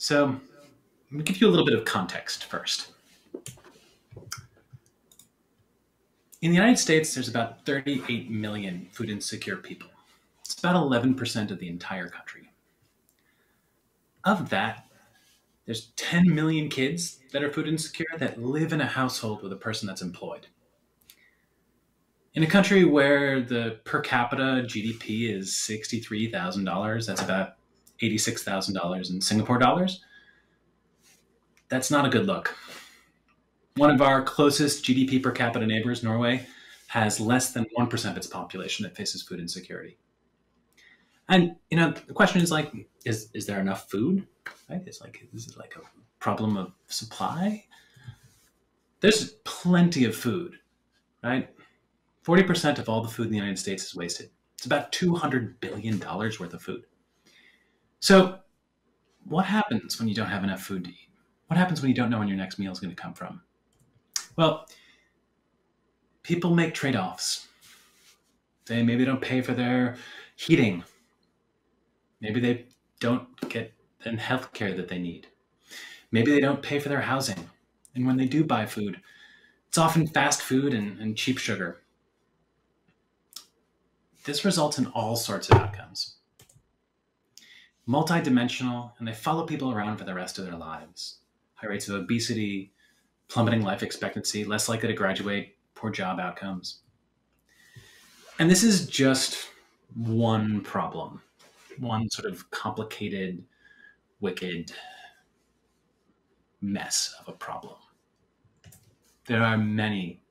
So, let me give you a little bit of context first. In the United States, there's about 38 million food insecure people. It's about 11% of the entire country. Of that, there's 10 million kids that are food insecure that live in a household with a person that's employed. In a country where the per capita GDP is $63,000, that's about $86,000 in Singapore dollars, that's not a good look. One of our closest GDP per capita neighbors, Norway, has less than 1% of its population that faces food insecurity. And you know, the question is like, is is there enough food? Right? It's like, is it like a problem of supply? There's plenty of food, right? 40% of all the food in the United States is wasted. It's about $200 billion worth of food. So, what happens when you don't have enough food to eat? What happens when you don't know when your next meal is going to come from? Well, people make trade offs. They maybe don't pay for their heating. Maybe they don't get the health care that they need. Maybe they don't pay for their housing. And when they do buy food, it's often fast food and, and cheap sugar. This results in all sorts of outcomes. Multidimensional, and they follow people around for the rest of their lives. High rates of obesity, plummeting life expectancy, less likely to graduate, poor job outcomes. And this is just one problem, one sort of complicated, wicked mess of a problem. There are many,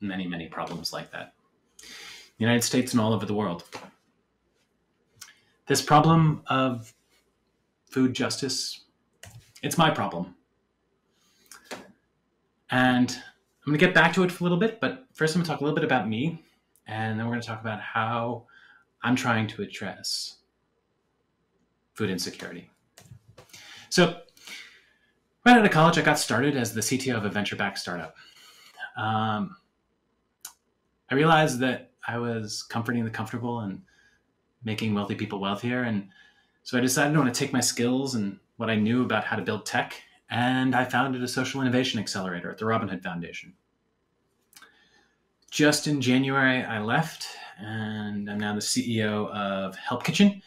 many, many problems like that. The United States and all over the world. This problem of food justice, it's my problem. And I'm going to get back to it for a little bit, but first I'm going to talk a little bit about me, and then we're going to talk about how I'm trying to address food insecurity. So, right out of college, I got started as the CTO of a venture backed startup. Um, I realized that I was comforting the comfortable and making wealthy people wealthier. And so I decided I want to take my skills and what I knew about how to build tech and I founded a social innovation accelerator at the Robin Hood Foundation. Just in January, I left, and I'm now the CEO of Help Kitchen,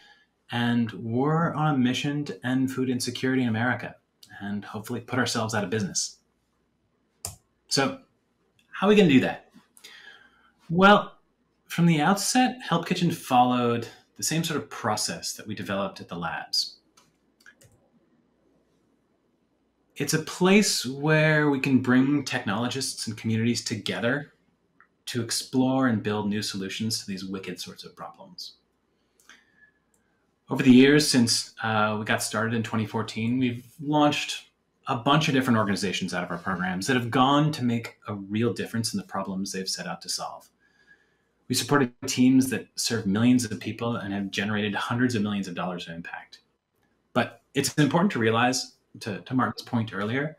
and we're on a mission to end food insecurity in America and hopefully put ourselves out of business. So, how are we going to do that? Well, from the outset, Help Kitchen followed the same sort of process that we developed at the labs. it's a place where we can bring technologists and communities together to explore and build new solutions to these wicked sorts of problems. Over the years since uh, we got started in 2014, we've launched a bunch of different organizations out of our programs that have gone to make a real difference in the problems they've set out to solve. We supported teams that serve millions of people and have generated hundreds of millions of dollars of impact. But it's important to realize to, to Martin's point earlier,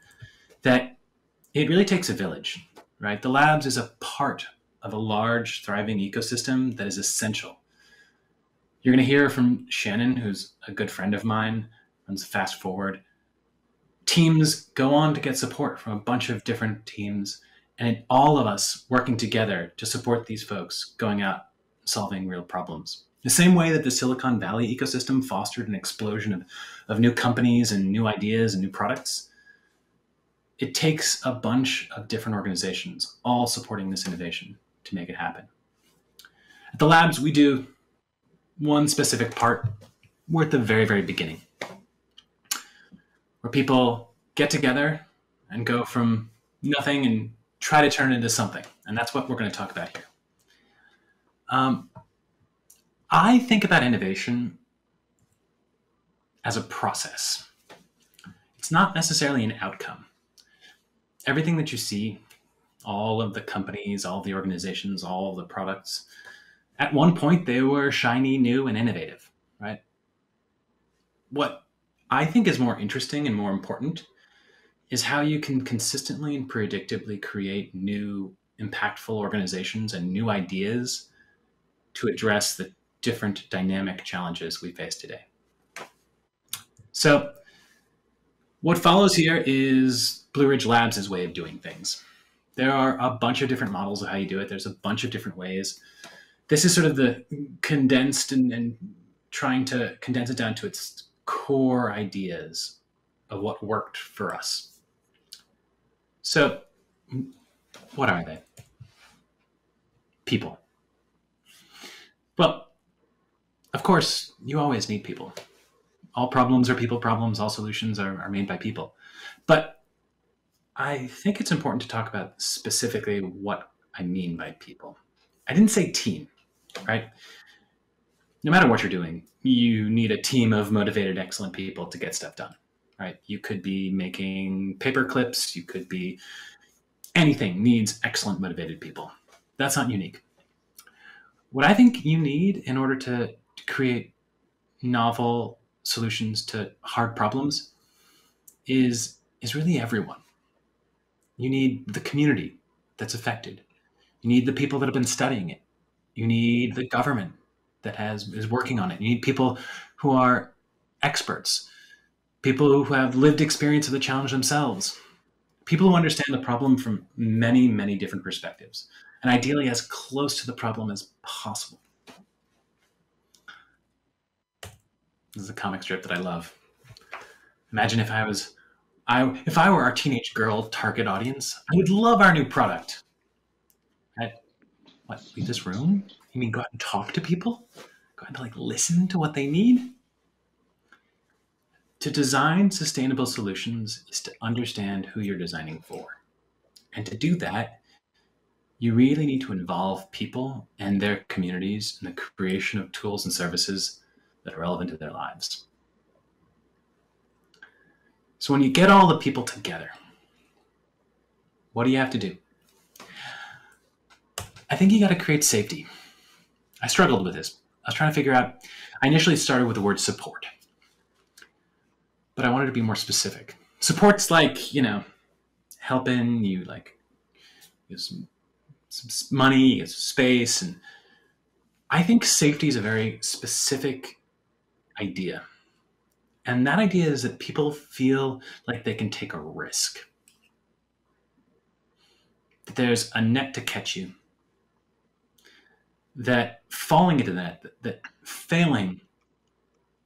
that it really takes a village, right? The labs is a part of a large, thriving ecosystem that is essential. You're going to hear from Shannon, who's a good friend of mine, runs Fast Forward. Teams go on to get support from a bunch of different teams, and all of us working together to support these folks going out solving real problems. The same way that the Silicon Valley ecosystem fostered an explosion of, of new companies and new ideas and new products, it takes a bunch of different organizations all supporting this innovation to make it happen. At the labs, we do one specific part. We're at the very, very beginning, where people get together and go from nothing and try to turn into something. And that's what we're going to talk about here. Um, I think about innovation as a process. It's not necessarily an outcome. Everything that you see, all of the companies, all the organizations, all the products, at one point they were shiny, new, and innovative, right? What I think is more interesting and more important is how you can consistently and predictably create new, impactful organizations and new ideas to address the different dynamic challenges we face today. So What follows here is Blue Ridge Labs' way of doing things. There are a bunch of different models of how you do it. There's a bunch of different ways. This is sort of the condensed and, and trying to condense it down to its core ideas of what worked for us. So, what are they? People. Well, of course, you always need people. All problems are people problems, all solutions are, are made by people. But I think it's important to talk about specifically what I mean by people. I didn't say team, right? No matter what you're doing, you need a team of motivated, excellent people to get stuff done, right? You could be making paper clips, you could be anything needs excellent, motivated people. That's not unique. What I think you need in order to create novel solutions to hard problems is is really everyone. You need the community that's affected. You need the people that have been studying it. You need the government that has is working on it. You need people who are experts, people who have lived experience of the challenge themselves, people who understand the problem from many, many different perspectives, and ideally as close to the problem as possible. This is a comic strip that I love. Imagine if I was I if I were our teenage girl target audience, I would love our new product. I'd what leave this room? You mean go out and talk to people? Go out and like listen to what they need? To design sustainable solutions is to understand who you're designing for. And to do that, you really need to involve people and their communities in the creation of tools and services that are relevant to their lives. So when you get all the people together, what do you have to do? I think you got to create safety. I struggled with this. I was trying to figure out, I initially started with the word support, but I wanted to be more specific. Support's like, you know, helping you, like, you some, some money, you space. And I think safety is a very specific idea. And that idea is that people feel like they can take a risk. That there's a net to catch you. That falling into that, that, failing,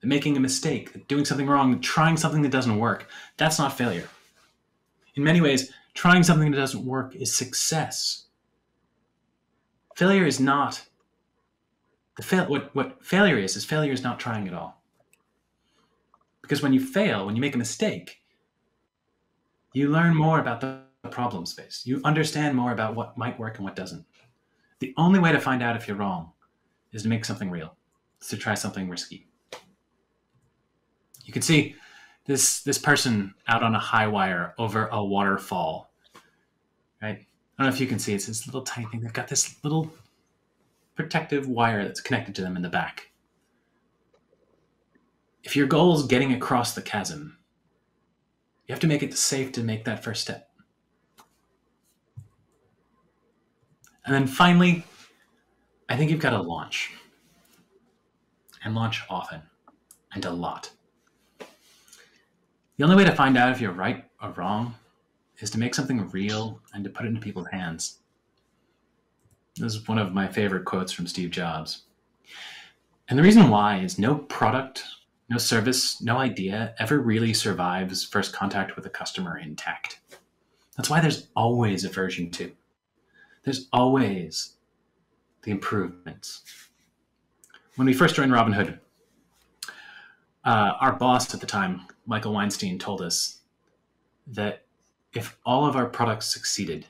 making a mistake, doing something wrong, trying something that doesn't work, that's not failure. In many ways, trying something that doesn't work is success. Failure is not the fail what, what failure is is failure is not trying at all. Because when you fail, when you make a mistake, you learn more about the problem space. You understand more about what might work and what doesn't. The only way to find out if you're wrong is to make something real, is to try something risky. You can see this this person out on a high wire over a waterfall. Right? I don't know if you can see it's this little tiny thing. They've got this little protective wire that's connected to them in the back if your goal is getting across the chasm, you have to make it safe to make that first step. And then finally, I think you've got to launch and launch often and a lot. The only way to find out if you're right or wrong is to make something real and to put it into people's hands. This is one of my favorite quotes from Steve Jobs. And the reason why is no product no service, no idea ever really survives first contact with a customer intact. That's why there's always a version two. There's always the improvements. When we first joined Robinhood, uh, our boss at the time, Michael Weinstein, told us that if all of our products succeeded,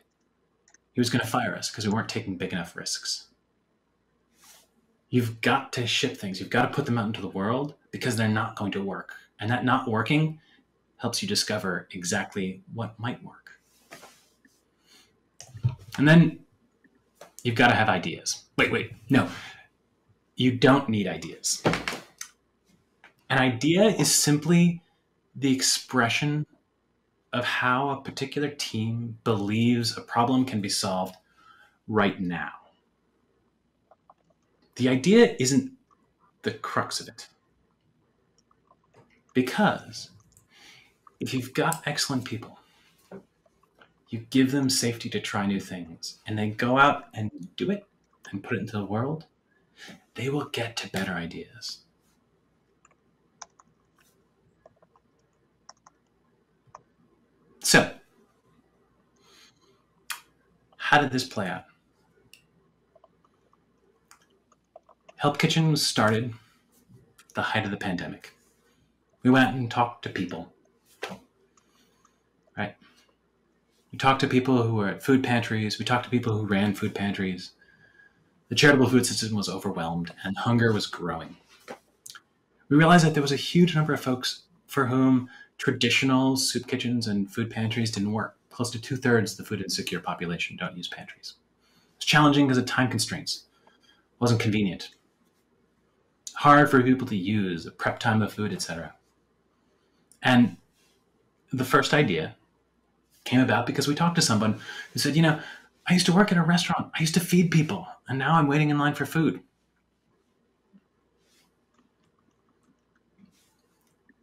he was going to fire us because we weren't taking big enough risks. You've got to ship things, you've got to put them out into the world because they're not going to work. And that not working helps you discover exactly what might work. And then you've got to have ideas. Wait, wait, no. You don't need ideas. An idea is simply the expression of how a particular team believes a problem can be solved right now. The idea isn't the crux of it because if you've got excellent people, you give them safety to try new things, and they go out and do it and put it into the world, they will get to better ideas. So, how did this play out? Help Kitchen was started the height of the pandemic. We went and talked to people. Right? We talked to people who were at food pantries. We talked to people who ran food pantries. The charitable food system was overwhelmed and hunger was growing. We realized that there was a huge number of folks for whom traditional soup kitchens and food pantries didn't work. Close to two thirds of the food insecure population don't use pantries. It's challenging because of time constraints. It wasn't convenient. Hard for people to use, prep time of food, etc. And the first idea came about because we talked to someone who said, you know, I used to work at a restaurant. I used to feed people, and now I'm waiting in line for food.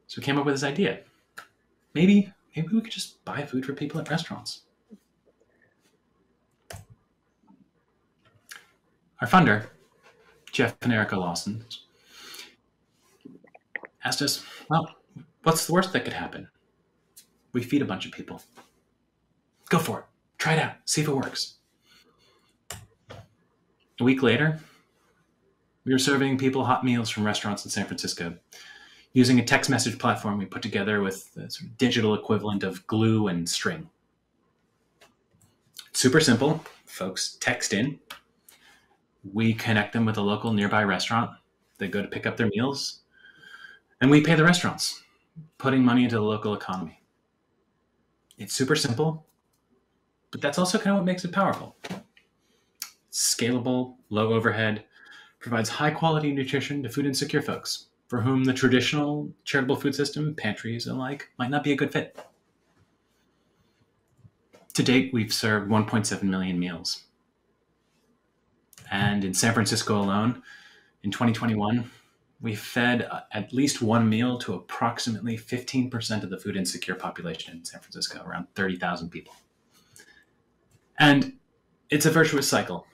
So we came up with this idea. Maybe maybe we could just buy food for people at restaurants. Our funder, Jeff and Erica Lawson, asked us, well, what's the worst that could happen? We feed a bunch of people. Go for it. Try it out. See if it works. A week later, we were serving people hot meals from restaurants in San Francisco using a text message platform we put together with the sort of digital equivalent of glue and string. Super simple. Folks text in. We connect them with a local nearby restaurant. They go to pick up their meals. And we pay the restaurants, putting money into the local economy. It's super simple, but that's also kind of what makes it powerful. Scalable, low overhead, provides high quality nutrition to food insecure folks for whom the traditional charitable food system, pantries and like, might not be a good fit. To date, we've served 1.7 million meals. And in San Francisco alone, in 2021, we fed uh, at least one meal to approximately 15% of the food insecure population in San Francisco, around 30,000 people. And it's a virtuous cycle.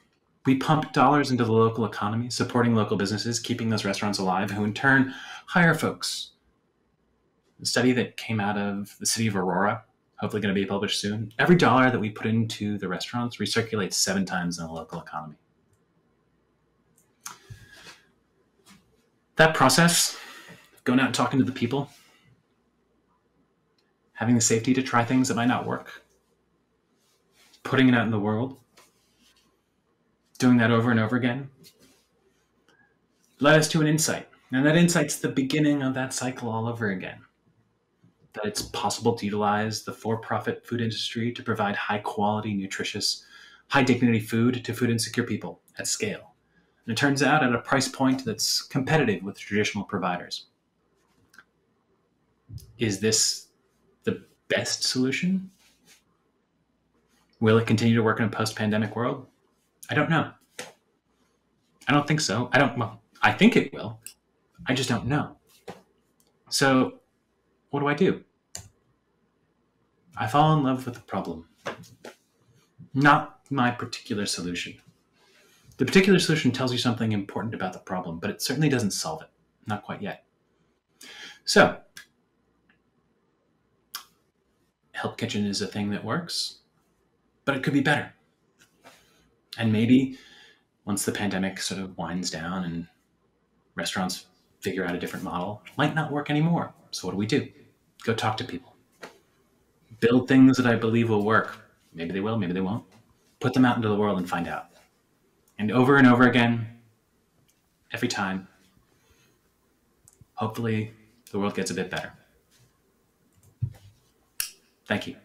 We pump dollars into the local economy, supporting local businesses, keeping those restaurants alive, who in turn hire folks. A study that came out of the city of Aurora, hopefully going to be published soon. Every dollar that we put into the restaurants recirculates seven times in the local economy. That process, going out and talking to the people, having the safety to try things that might not work, putting it out in the world, doing that over and over again led us to an insight. And that insight's the beginning of that cycle all over again. That it's possible to utilize the for profit food industry to provide high quality, nutritious, high dignity food to food insecure people at scale. And it turns out at a price point that's competitive with traditional providers. Is this the best solution? Will it continue to work in a post pandemic world? I don't know. I don't think so. I don't, well, I think it will. I just don't know. So, what do I do? I fall in love with the problem, not my particular solution. The particular solution tells you something important about the problem, but it certainly doesn't solve it. Not quite yet. So, Help Kitchen is a thing that works, but it could be better. And maybe once the pandemic sort of winds down and restaurants figure out a different model, might not work anymore. So what do we do? Go talk to people. Build things that I believe will work. Maybe they will, maybe they won't. Put them out into the world and find out. And over and over again, every time, hopefully the world gets a bit better. Thank you.